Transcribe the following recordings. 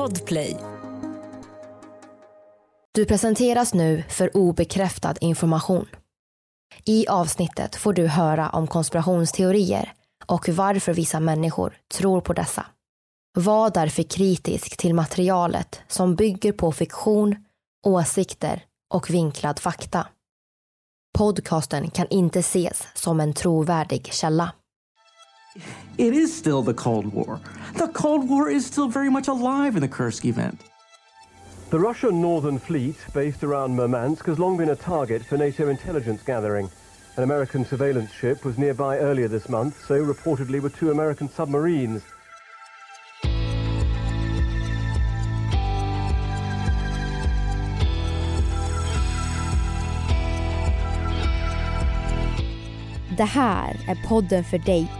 Podplay. Du presenteras nu för obekräftad information. I avsnittet får du höra om konspirationsteorier och varför vissa människor tror på dessa. Var därför kritisk till materialet som bygger på fiktion, åsikter och vinklad fakta. Podcasten kan inte ses som en trovärdig källa. It is still the Cold War. The Cold War is still very much alive in the Kursk event. The Russian Northern Fleet, based around Murmansk, has long been a target for NATO intelligence gathering. An American surveillance ship was nearby earlier this month, so reportedly were two American submarines. Det här är podden för dig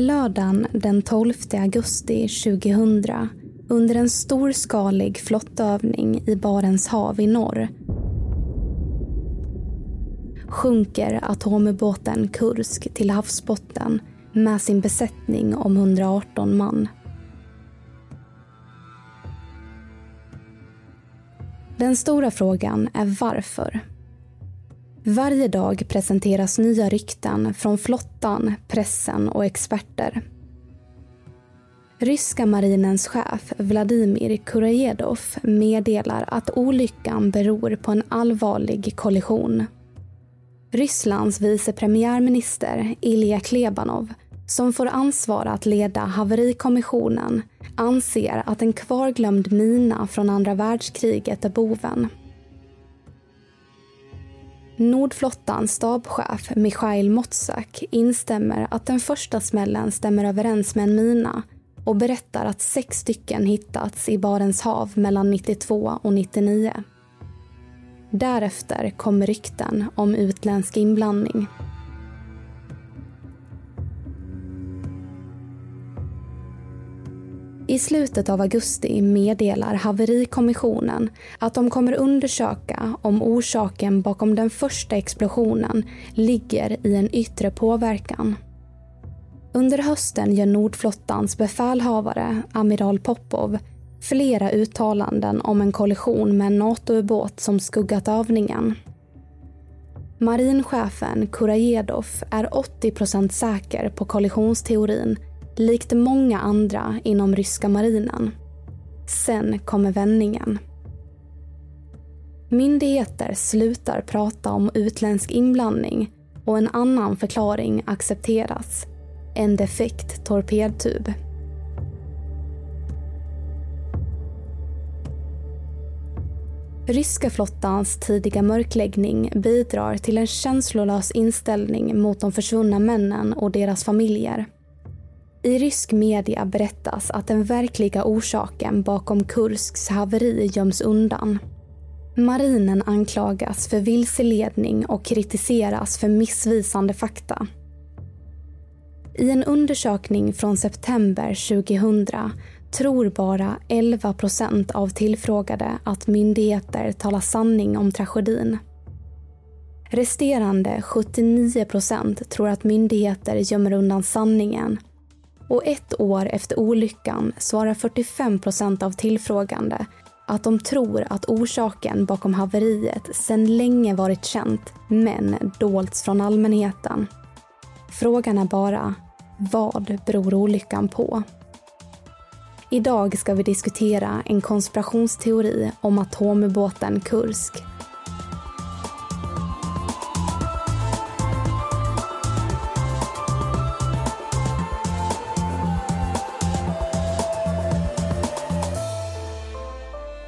Lördagen den 12 augusti 2000 under en storskalig flottövning i Barents hav i norr sjunker atomubåten Kursk till havsbotten med sin besättning om 118 man. Den stora frågan är varför. Varje dag presenteras nya rykten från flottan, pressen och experter. Ryska marinens chef Vladimir Kurajedov meddelar att olyckan beror på en allvarlig kollision. Rysslands vice premiärminister Ilja Klebanov, som får ansvar att leda haverikommissionen, anser att en kvarglömd mina från andra världskriget är boven. Nordflottans stabschef Michail Motsak instämmer att den första smällen stämmer överens med en mina och berättar att sex stycken hittats i Barents hav mellan 92 och 99. Därefter kom rykten om utländsk inblandning. I slutet av augusti meddelar haverikommissionen att de kommer undersöka om orsaken bakom den första explosionen ligger i en yttre påverkan. Under hösten gör Nordflottans befälhavare, amiral Popov, flera uttalanden om en kollision med en NATO-ubåt som skuggat övningen. Marinchefen Kurajedov är 80% säker på kollisionsteorin likt många andra inom ryska marinen. Sen kommer vändningen. Myndigheter slutar prata om utländsk inblandning och en annan förklaring accepteras. En defekt torpedtub. Ryska flottans tidiga mörkläggning bidrar till en känslolös inställning mot de försvunna männen och deras familjer. I rysk media berättas att den verkliga orsaken bakom Kursks haveri göms undan. Marinen anklagas för vilseledning och kritiseras för missvisande fakta. I en undersökning från september 2000 tror bara 11 procent av tillfrågade att myndigheter talar sanning om tragedin. Resterande 79 procent tror att myndigheter gömmer undan sanningen och ett år efter olyckan svarar 45 procent av tillfrågande att de tror att orsaken bakom haveriet sedan länge varit känt men dolts från allmänheten. Frågan är bara, vad beror olyckan på? Idag ska vi diskutera en konspirationsteori om atomubåten Kursk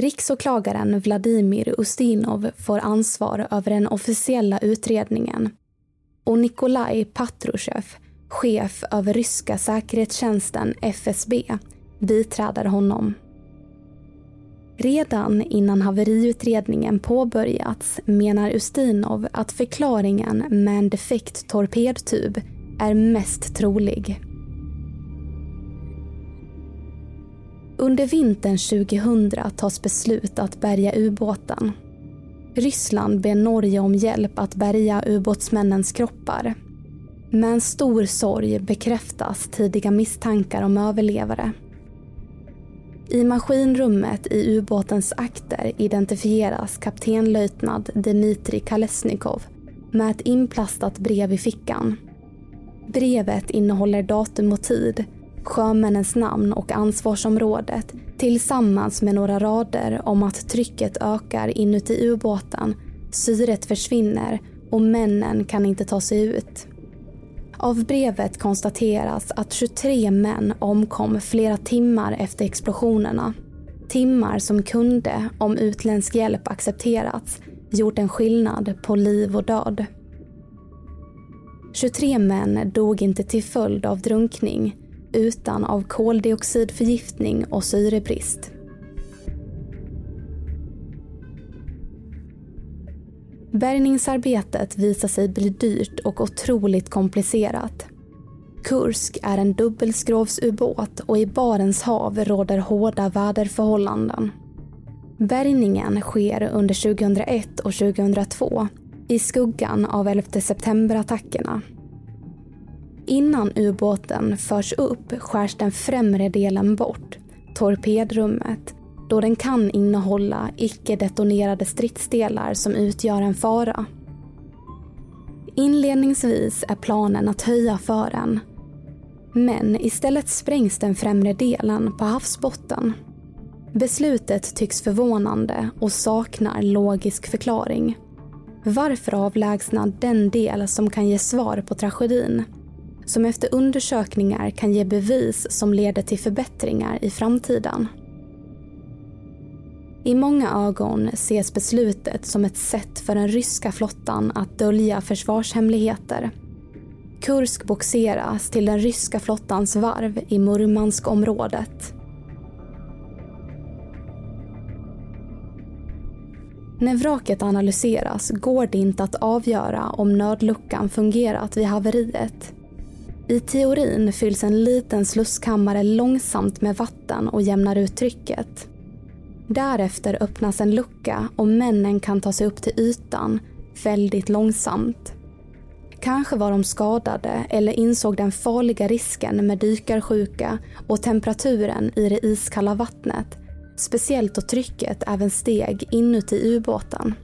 Riksåklagaren Vladimir Ustinov får ansvar över den officiella utredningen och Nikolaj Patrushev, chef över ryska säkerhetstjänsten FSB, biträder honom. Redan innan haveriutredningen påbörjats menar Ustinov att förklaringen med en defekt torpedtub är mest trolig. Under vintern 2000 tas beslut att bärga ubåten. Ryssland ber Norge om hjälp att bärga ubåtsmännens kroppar. Med en stor sorg bekräftas tidiga misstankar om överlevare. I maskinrummet i ubåtens akter identifieras kaptenlöjtnant Dmitrij Kalesnikov med ett inplastat brev i fickan. Brevet innehåller datum och tid sjömännens namn och ansvarsområdet tillsammans med några rader om att trycket ökar inuti ubåten, syret försvinner och männen kan inte ta sig ut. Av brevet konstateras att 23 män omkom flera timmar efter explosionerna. Timmar som kunde, om utländsk hjälp accepterats, gjort en skillnad på liv och död. 23 män dog inte till följd av drunkning utan av koldioxidförgiftning och syrebrist. Bärgningsarbetet visar sig bli dyrt och otroligt komplicerat. Kursk är en dubbelskrovsubåt och i Barents hav råder hårda väderförhållanden. Bärgningen sker under 2001 och 2002 i skuggan av 11 september-attackerna Innan ubåten förs upp skärs den främre delen bort, torpedrummet, då den kan innehålla icke-detonerade stridsdelar som utgör en fara. Inledningsvis är planen att höja fören. Men istället sprängs den främre delen på havsbotten. Beslutet tycks förvånande och saknar logisk förklaring. Varför avlägsna den del som kan ge svar på tragedin? Som efter undersökningar kan ge bevis som leder till förbättringar i framtiden. I många ögon ses beslutet som ett sätt för den ryska flottan att dölja försvarshemligheter. Kursk boxeras till den ryska flottans varv i Murmanskområdet. När vraket analyseras går det inte att avgöra om nödluckan fungerat vid haveriet i teorin fylls en liten slusskammare långsamt med vatten och jämnar ut trycket. Därefter öppnas en lucka och männen kan ta sig upp till ytan väldigt långsamt. Kanske var de skadade eller insåg den farliga risken med dykarsjuka och temperaturen i det iskalla vattnet. Speciellt då trycket även steg inuti ubåten.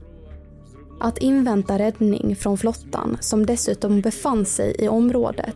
Att invänta räddning från flottan som dessutom befann sig i området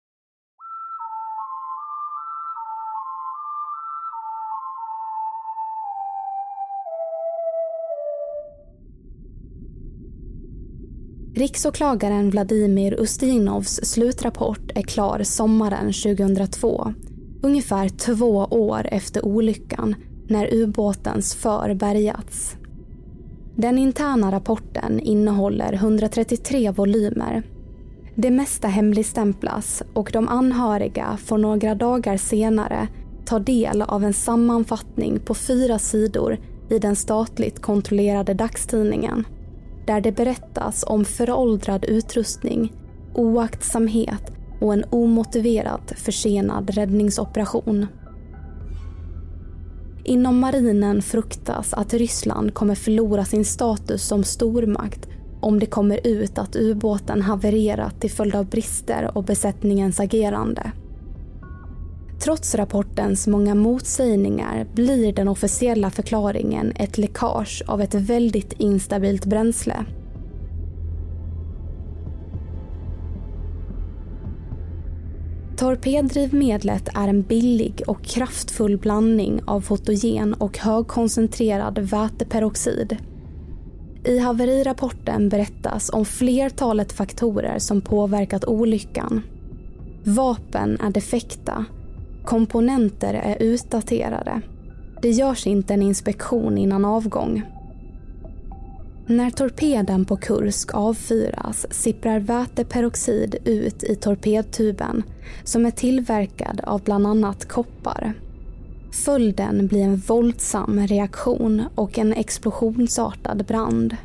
Riksåklagaren Vladimir Ustinovs slutrapport är klar sommaren 2002. Ungefär två år efter olyckan när ubåtens för bärgats. Den interna rapporten innehåller 133 volymer. Det mesta hemligstämplas och de anhöriga får några dagar senare ta del av en sammanfattning på fyra sidor i den statligt kontrollerade dagstidningen där det berättas om föråldrad utrustning, oaktsamhet och en omotiverat försenad räddningsoperation. Inom marinen fruktas att Ryssland kommer förlora sin status som stormakt om det kommer ut att ubåten havererat till följd av brister och besättningens agerande. Trots rapportens många motsägningar blir den officiella förklaringen ett läckage av ett väldigt instabilt bränsle. Torpeddrivmedlet är en billig och kraftfull blandning av fotogen och högkoncentrerad väteperoxid. I haverirapporten berättas om flertalet faktorer som påverkat olyckan. Vapen är defekta Komponenter är utdaterade. Det görs inte en inspektion innan avgång. När torpeden på Kursk avfyras sipprar väteperoxid ut i torpedtuben som är tillverkad av bland annat koppar. Följden blir en våldsam reaktion och en explosionsartad brand.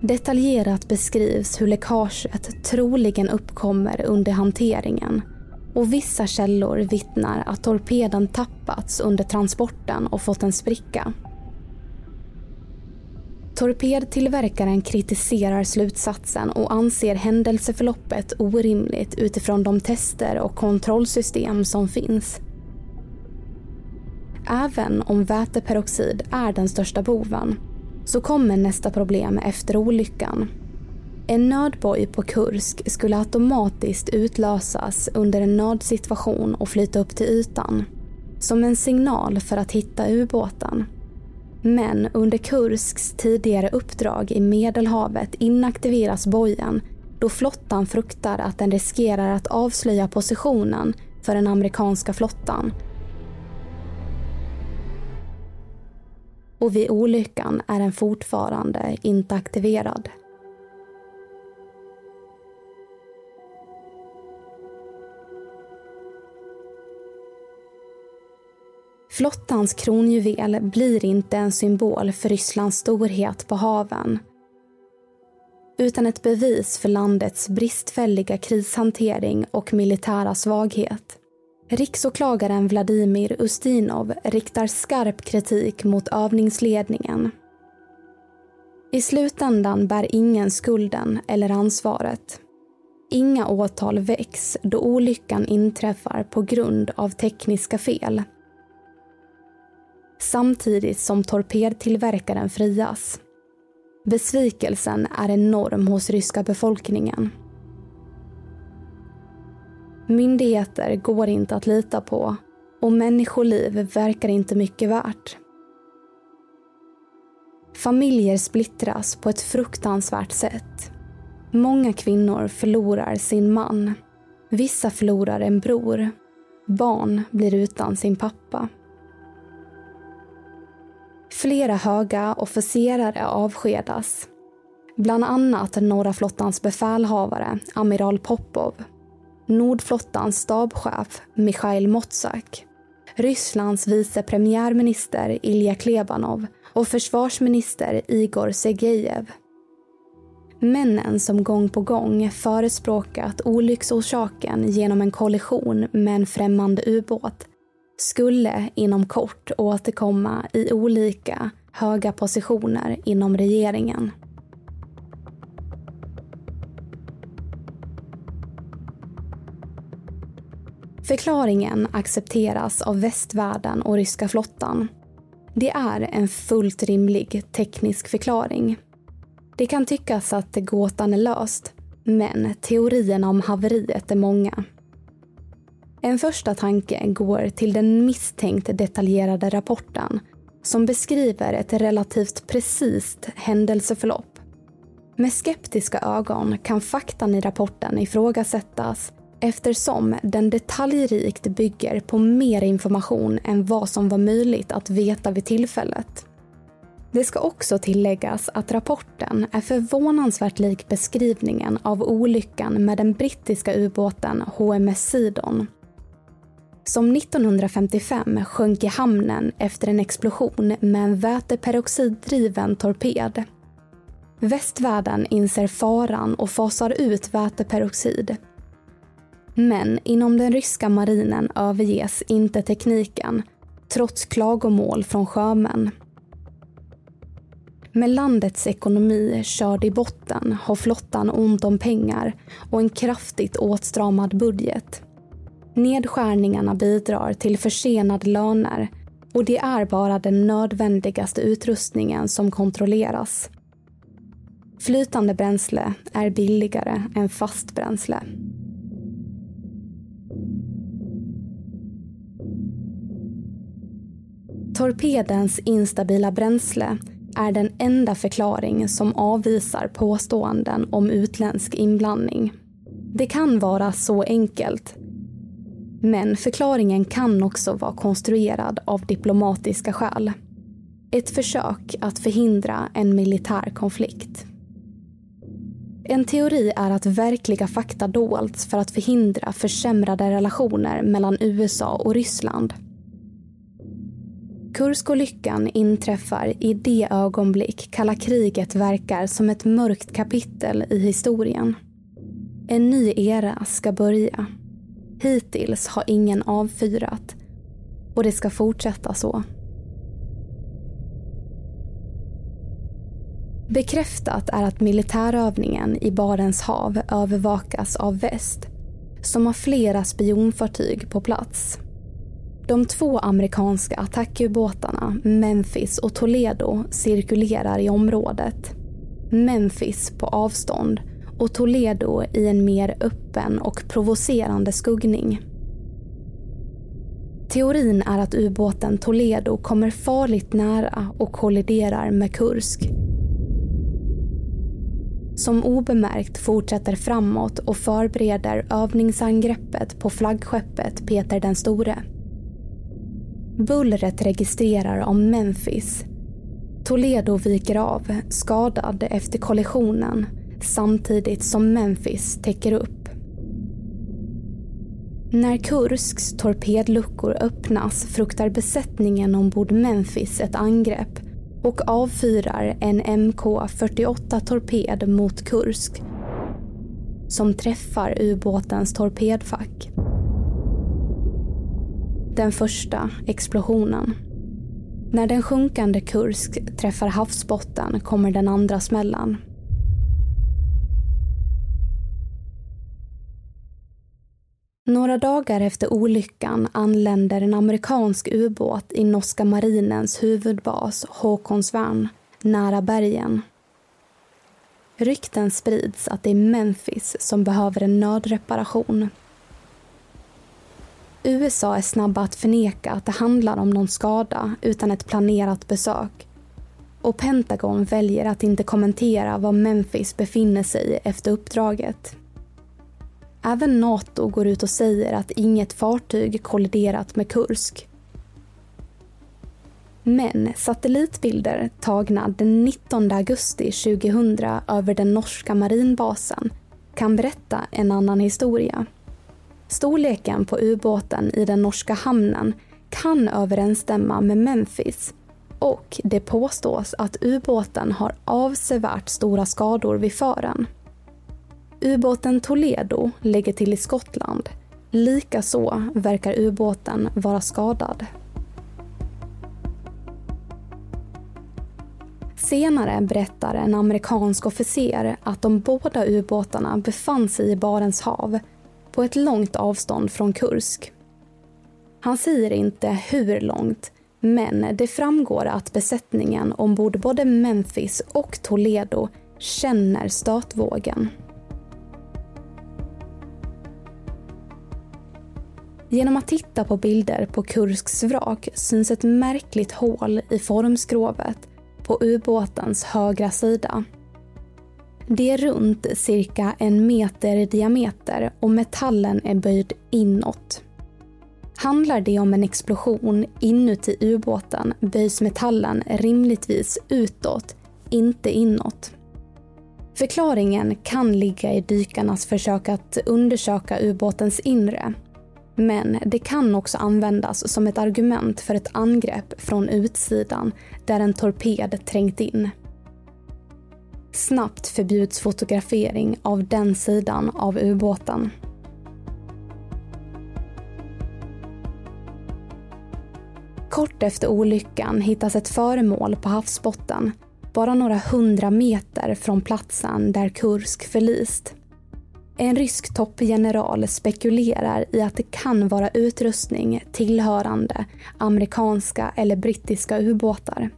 Detaljerat beskrivs hur läckaget troligen uppkommer under hanteringen och vissa källor vittnar att torpeden tappats under transporten och fått en spricka. Torpedtillverkaren kritiserar slutsatsen och anser händelseförloppet orimligt utifrån de tester och kontrollsystem som finns. Även om väteperoxid är den största boven så kommer nästa problem efter olyckan en nödboj på Kursk skulle automatiskt utlösas under en nödsituation och flyta upp till ytan. Som en signal för att hitta ubåten. Men under Kursks tidigare uppdrag i Medelhavet inaktiveras bojen då flottan fruktar att den riskerar att avslöja positionen för den amerikanska flottan. Och vid olyckan är den fortfarande inte aktiverad. Flottans kronjuvel blir inte en symbol för Rysslands storhet på haven utan ett bevis för landets bristfälliga krishantering och militära svaghet. Riksåklagaren Vladimir Ustinov riktar skarp kritik mot övningsledningen. I slutändan bär ingen skulden eller ansvaret. Inga åtal väcks då olyckan inträffar på grund av tekniska fel samtidigt som torpedtillverkaren frias. Besvikelsen är enorm hos ryska befolkningen. Myndigheter går inte att lita på och människoliv verkar inte mycket värt. Familjer splittras på ett fruktansvärt sätt. Många kvinnor förlorar sin man. Vissa förlorar en bror. Barn blir utan sin pappa. Flera höga officerare avskedas. Bland annat norra flottans befälhavare, amiral Popov. Nordflottans stabschef, Mikhail Motsak. Rysslands vice premiärminister Ilja Klebanov och försvarsminister Igor Sergejev. Männen som gång på gång förespråkat olycksorsaken genom en kollision med en främmande ubåt skulle inom kort återkomma i olika höga positioner inom regeringen. Förklaringen accepteras av västvärlden och ryska flottan. Det är en fullt rimlig teknisk förklaring. Det kan tyckas att gåtan är löst, men teorierna om haveriet är många. En första tanke går till den misstänkt detaljerade rapporten som beskriver ett relativt precist händelseförlopp. Med skeptiska ögon kan faktan i rapporten ifrågasättas eftersom den detaljrikt bygger på mer information än vad som var möjligt att veta vid tillfället. Det ska också tilläggas att rapporten är förvånansvärt lik beskrivningen av olyckan med den brittiska ubåten HMS Sidon. Som 1955 sjönk i hamnen efter en explosion med en väteperoxiddriven torped. Västvärlden inser faran och fasar ut väteperoxid. Men inom den ryska marinen överges inte tekniken, trots klagomål från sjömän. Med landets ekonomi körd i botten har flottan ont om pengar och en kraftigt åtstramad budget. Nedskärningarna bidrar till försenade löner och det är bara den nödvändigaste utrustningen som kontrolleras. Flytande bränsle är billigare än fast bränsle. Torpedens instabila bränsle är den enda förklaring som avvisar påståenden om utländsk inblandning. Det kan vara så enkelt. Men förklaringen kan också vara konstruerad av diplomatiska skäl. Ett försök att förhindra en militär konflikt. En teori är att verkliga fakta dolts för att förhindra försämrade relationer mellan USA och Ryssland. Kurskolyckan inträffar i det ögonblick kalla kriget verkar som ett mörkt kapitel i historien. En ny era ska börja. Hittills har ingen avfyrat och det ska fortsätta så. Bekräftat är att militärövningen i Barents hav övervakas av väst som har flera spionfartyg på plats. De två amerikanska attackubåtarna Memphis och Toledo cirkulerar i området. Memphis på avstånd och Toledo i en mer öppen och provocerande skuggning. Teorin är att ubåten Toledo kommer farligt nära och kolliderar med Kursk. Som obemärkt fortsätter framåt och förbereder övningsangreppet på flaggskeppet Peter den store. Bullret registrerar om Memphis. Toledo viker av, skadad efter kollisionen samtidigt som Memphis täcker upp. När Kursks torpedluckor öppnas fruktar besättningen ombord Memphis ett angrepp och avfyrar en MK48 torped mot Kursk som träffar ubåtens torpedfack den första explosionen. När den sjunkande Kursk träffar havsbotten kommer den andra smällan. Några dagar efter olyckan anländer en amerikansk ubåt i norska marinens huvudbas Håkonsvärn nära bergen. Rykten sprids att det är Memphis som behöver en nödreparation USA är snabba att förneka att det handlar om någon skada utan ett planerat besök. Och Pentagon väljer att inte kommentera var Memphis befinner sig efter uppdraget. Även Nato går ut och säger att inget fartyg kolliderat med Kursk. Men satellitbilder tagna den 19 augusti 2000 över den norska marinbasen kan berätta en annan historia. Storleken på ubåten i den norska hamnen kan överensstämma med Memphis och det påstås att ubåten har avsevärt stora skador vid fören. Ubåten Toledo lägger till i Skottland. Likaså verkar ubåten vara skadad. Senare berättar en amerikansk officer att de båda ubåtarna befann sig i Barents hav på ett långt avstånd från Kursk. Han säger inte hur långt, men det framgår att besättningen ombord både Memphis och Toledo känner stötvågen. Genom att titta på bilder på Kursks vrak syns ett märkligt hål i formskrovet på ubåtens högra sida. Det är runt cirka en meter i diameter och metallen är böjd inåt. Handlar det om en explosion inuti ubåten böjs metallen rimligtvis utåt, inte inåt. Förklaringen kan ligga i dykarnas försök att undersöka ubåtens inre. Men det kan också användas som ett argument för ett angrepp från utsidan där en torped trängt in. Snabbt förbjuds fotografering av den sidan av ubåten. Kort efter olyckan hittas ett föremål på havsbotten bara några hundra meter från platsen där Kursk förlist. En rysk toppgeneral spekulerar i att det kan vara utrustning tillhörande amerikanska eller brittiska ubåtar.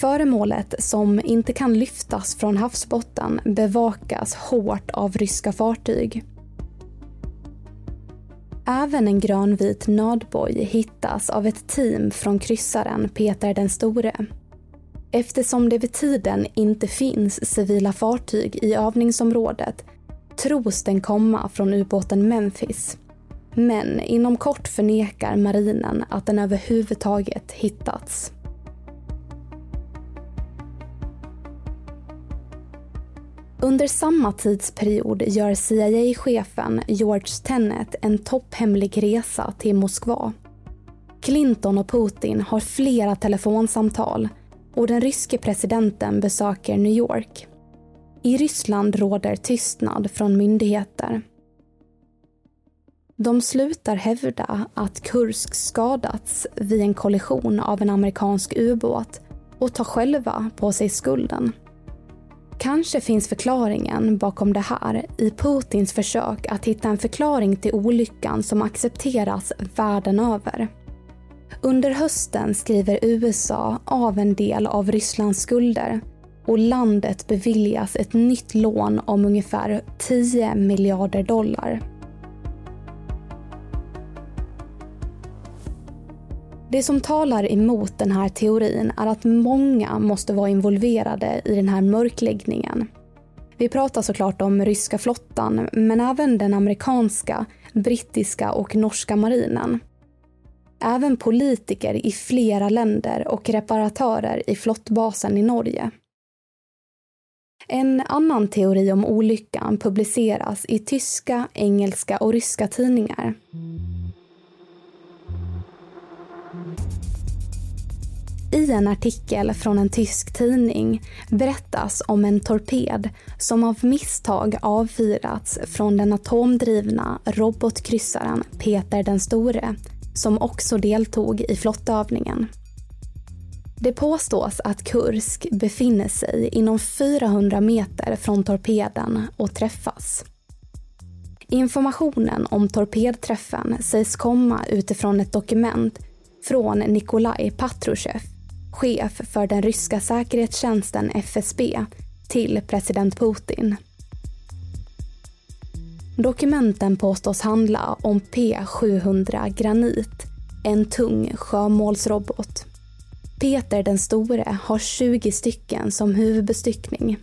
Föremålet, som inte kan lyftas från havsbotten, bevakas hårt av ryska fartyg. Även en grönvit nödboj hittas av ett team från kryssaren Peter den store. Eftersom det vid tiden inte finns civila fartyg i övningsområdet tros den komma från ubåten Memphis. Men inom kort förnekar marinen att den överhuvudtaget hittats. Under samma tidsperiod gör CIA-chefen George Tenet en topphemlig resa till Moskva. Clinton och Putin har flera telefonsamtal och den ryske presidenten besöker New York. I Ryssland råder tystnad från myndigheter. De slutar hävda att Kursk skadats vid en kollision av en amerikansk ubåt och tar själva på sig skulden. Kanske finns förklaringen bakom det här i Putins försök att hitta en förklaring till olyckan som accepteras världen över. Under hösten skriver USA av en del av Rysslands skulder och landet beviljas ett nytt lån om ungefär 10 miljarder dollar. Det som talar emot den här teorin är att många måste vara involverade i den här mörkläggningen. Vi pratar såklart om ryska flottan, men även den amerikanska, brittiska och norska marinen. Även politiker i flera länder och reparatörer i flottbasen i Norge. En annan teori om olyckan publiceras i tyska, engelska och ryska tidningar. I en artikel från en tysk tidning berättas om en torped som av misstag avfyrats från den atomdrivna robotkryssaren Peter den store som också deltog i flottövningen. Det påstås att Kursk befinner sig inom 400 meter från torpeden och träffas. Informationen om torpedträffen sägs komma utifrån ett dokument från Nikolaj Patrushev chef för den ryska säkerhetstjänsten FSB, till president Putin. Dokumenten påstås handla om P700 Granit, en tung sjömålsrobot. Peter den store har 20 stycken som huvudbestyckning.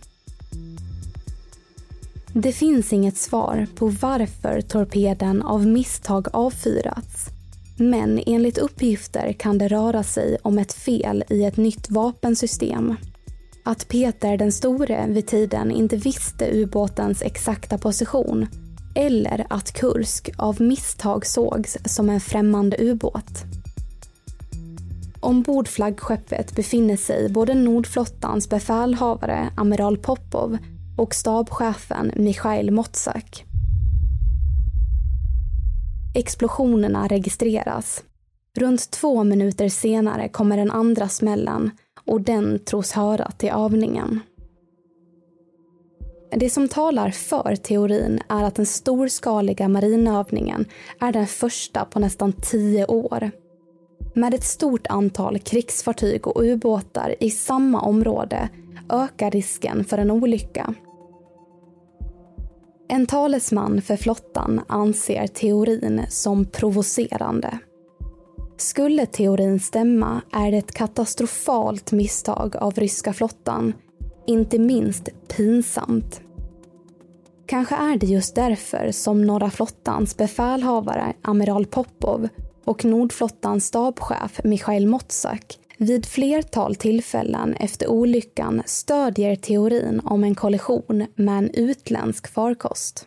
Det finns inget svar på varför torpeden av misstag avfyrats men enligt uppgifter kan det röra sig om ett fel i ett nytt vapensystem. Att Peter den store vid tiden inte visste ubåtens exakta position eller att Kursk av misstag sågs som en främmande ubåt. Ombord flaggskeppet befinner sig både Nordflottans befälhavare amiral Popov och stabschefen Mikhail Motsak. Explosionerna registreras. Runt två minuter senare kommer den andra smällen och den tros höra till övningen. Det som talar för teorin är att den storskaliga marinövningen är den första på nästan tio år. Med ett stort antal krigsfartyg och ubåtar i samma område ökar risken för en olycka. En talesman för flottan anser teorin som provocerande. Skulle teorin stämma är det ett katastrofalt misstag av ryska flottan inte minst pinsamt. Kanske är det just därför som Norra flottans befälhavare amiral Popov och Nordflottans stabschef Michail Motsak vid flertal tillfällen efter olyckan stödjer teorin om en kollision med en utländsk farkost.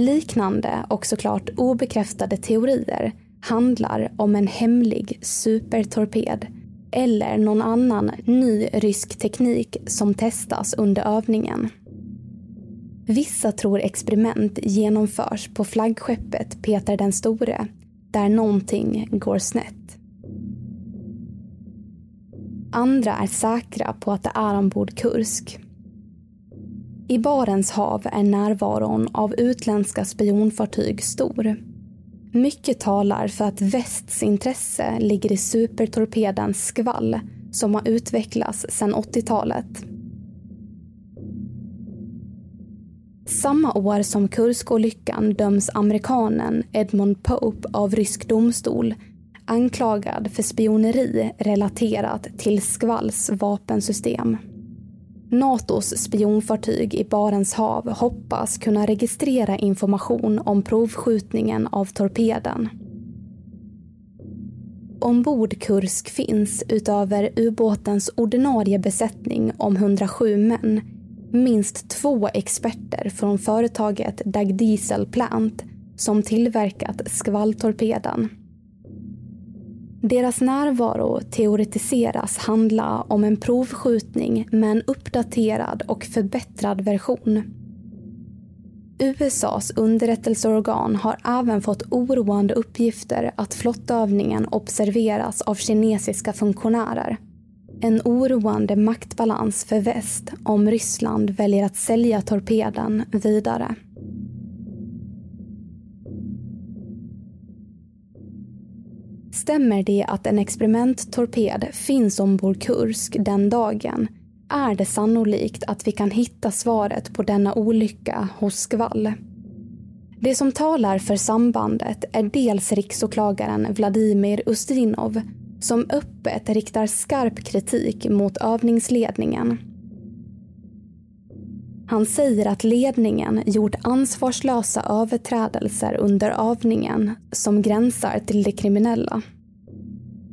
Liknande och såklart obekräftade teorier handlar om en hemlig supertorped eller någon annan ny rysk teknik som testas under övningen. Vissa tror experiment genomförs på flaggskeppet Peter den store där någonting går snett. Andra är säkra på att det är ombord Kursk i Barents hav är närvaron av utländska spionfartyg stor. Mycket talar för att västs intresse ligger i supertorpeden skvall som har utvecklats sedan 80-talet. Samma år som Kurskolyckan döms amerikanen Edmund Pope av rysk domstol anklagad för spioneri relaterat till Skvalls vapensystem. Natos spionfartyg i Barents hav hoppas kunna registrera information om provskjutningen av torpeden. Ombord Kursk finns utöver ubåtens ordinarie besättning om 107 män minst två experter från företaget Dag Diesel Plant som tillverkat skvalltorpeden. Deras närvaro teoretiseras handla om en provskjutning med en uppdaterad och förbättrad version. USAs underrättelseorgan har även fått oroande uppgifter att flottövningen observeras av kinesiska funktionärer. En oroande maktbalans för väst om Ryssland väljer att sälja torpeden vidare. Stämmer det att en experimenttorped finns ombord Kursk den dagen är det sannolikt att vi kan hitta svaret på denna olycka hos Skvall. Det som talar för sambandet är dels riksåklagaren Vladimir Ustrinov som öppet riktar skarp kritik mot övningsledningen. Han säger att ledningen gjort ansvarslösa överträdelser under övningen som gränsar till det kriminella.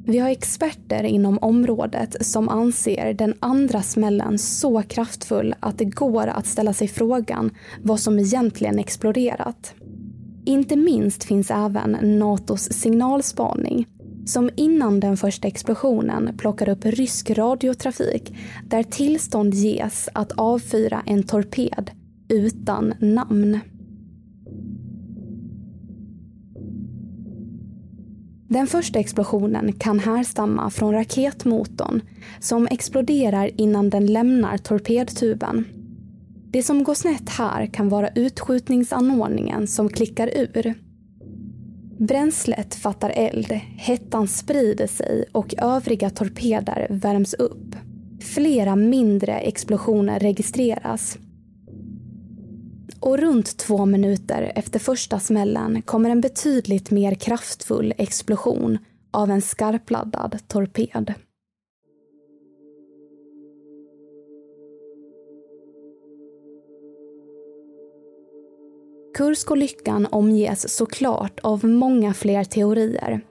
Vi har experter inom området som anser den andra smällen så kraftfull att det går att ställa sig frågan vad som egentligen exploderat. Inte minst finns även Natos signalspaning som innan den första explosionen plockar upp rysk radiotrafik där tillstånd ges att avfyra en torped utan namn. Den första explosionen kan härstamma från raketmotorn som exploderar innan den lämnar torpedtuben. Det som går snett här kan vara utskjutningsanordningen som klickar ur. Bränslet fattar eld, hettan sprider sig och övriga torpeder värms upp. Flera mindre explosioner registreras. Och runt två minuter efter första smällen kommer en betydligt mer kraftfull explosion av en skarpladdad torped. Kurskolyckan omges såklart av många fler teorier.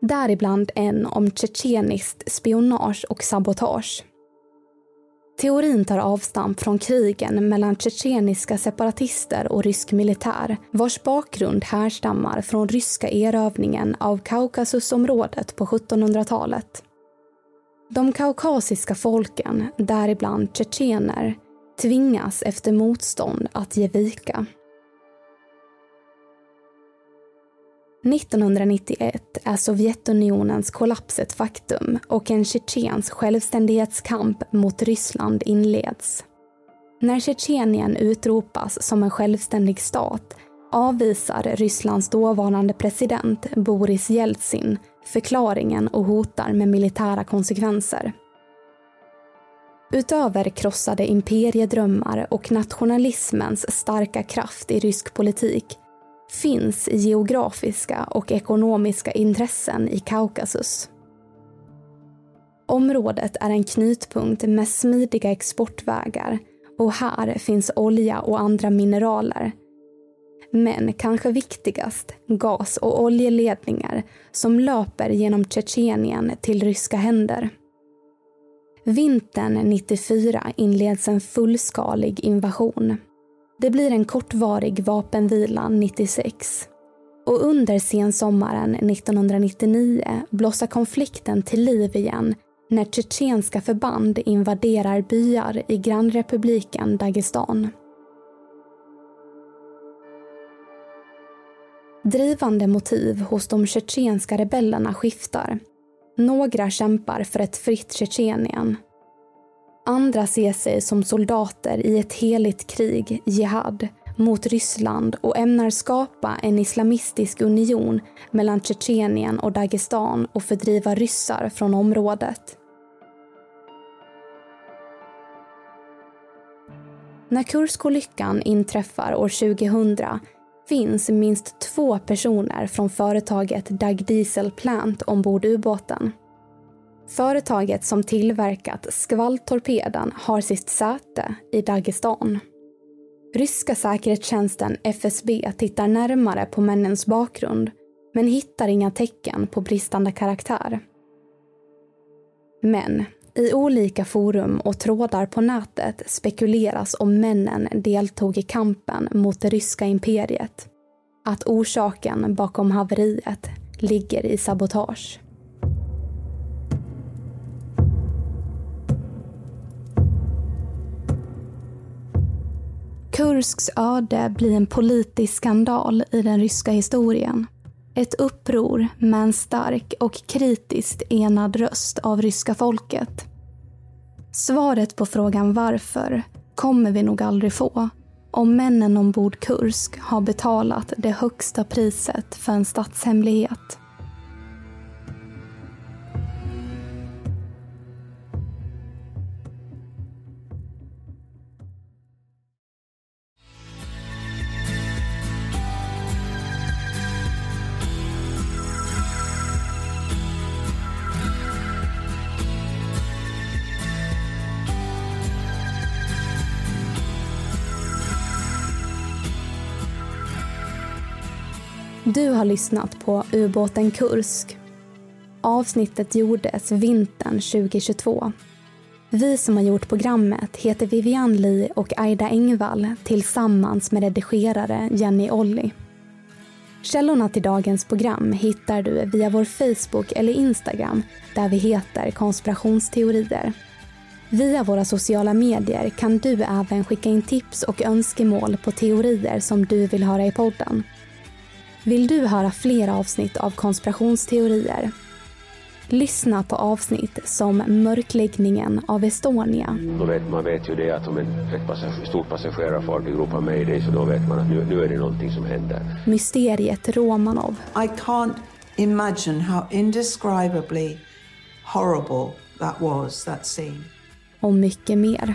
Däribland en om tjetjeniskt spionage och sabotage. Teorin tar avstamp från krigen mellan tjetjeniska separatister och rysk militär vars bakgrund härstammar från ryska erövringen av Kaukasusområdet på 1700-talet. De kaukasiska folken, däribland tjetjener, tvingas efter motstånd att ge vika. 1991 är Sovjetunionens kollaps ett faktum och en tjetjensk självständighetskamp mot Ryssland inleds. När Tjetjenien utropas som en självständig stat avvisar Rysslands dåvarande president Boris Jeltsin förklaringen och hotar med militära konsekvenser. Utöver krossade imperiedrömmar och nationalismens starka kraft i rysk politik finns geografiska och ekonomiska intressen i Kaukasus. Området är en knutpunkt med smidiga exportvägar och här finns olja och andra mineraler. Men kanske viktigast, gas och oljeledningar som löper genom Tjetjenien till ryska händer. Vintern 94 inleds en fullskalig invasion. Det blir en kortvarig vapenvila 96. Och under sensommaren 1999 blossar konflikten till liv igen när tjetjenska förband invaderar byar i grannrepubliken Dagestan. Drivande motiv hos de tjetjenska rebellerna skiftar. Några kämpar för ett fritt Tjetjenien Andra ser sig som soldater i ett heligt krig, jihad, mot Ryssland och ämnar skapa en islamistisk union mellan Tjetjenien och Dagestan och fördriva ryssar från området. När Kurskolyckan inträffar år 2000 finns minst två personer från företaget Dag Diesel Plant ombord ubåten. Företaget som tillverkat skvalltorpeden har sitt säte i Dagestan. Ryska säkerhetstjänsten FSB tittar närmare på männens bakgrund men hittar inga tecken på bristande karaktär. Men i olika forum och trådar på nätet spekuleras om männen deltog i kampen mot det ryska imperiet. Att orsaken bakom haveriet ligger i sabotage. Kursks öde blir en politisk skandal i den ryska historien. Ett uppror med en stark och kritiskt enad röst av ryska folket. Svaret på frågan varför kommer vi nog aldrig få om männen ombord Kursk har betalat det högsta priset för en statshemlighet. Du har lyssnat på ubåten Kursk. Avsnittet gjordes vintern 2022. Vi som har gjort programmet heter Vivian Lee och Aida Engvall tillsammans med redigerare Jenny Olli. Källorna till dagens program hittar du via vår Facebook eller Instagram där vi heter konspirationsteorier. Via våra sociala medier kan du även skicka in tips och önskemål på teorier som du vill höra i podden. Vill du höra fler avsnitt av konspirationsteorier? Lyssna på avsnitt som Mörkläggningen av Estonia. Då vet, man vet ju det att om en, ett passager, stort passagerarfartyg ropar mayday så då vet man att nu, nu är det någonting som händer. Mysteriet Romanov. I can't imagine how indescribably horrible that was, that scene. Och mycket mer.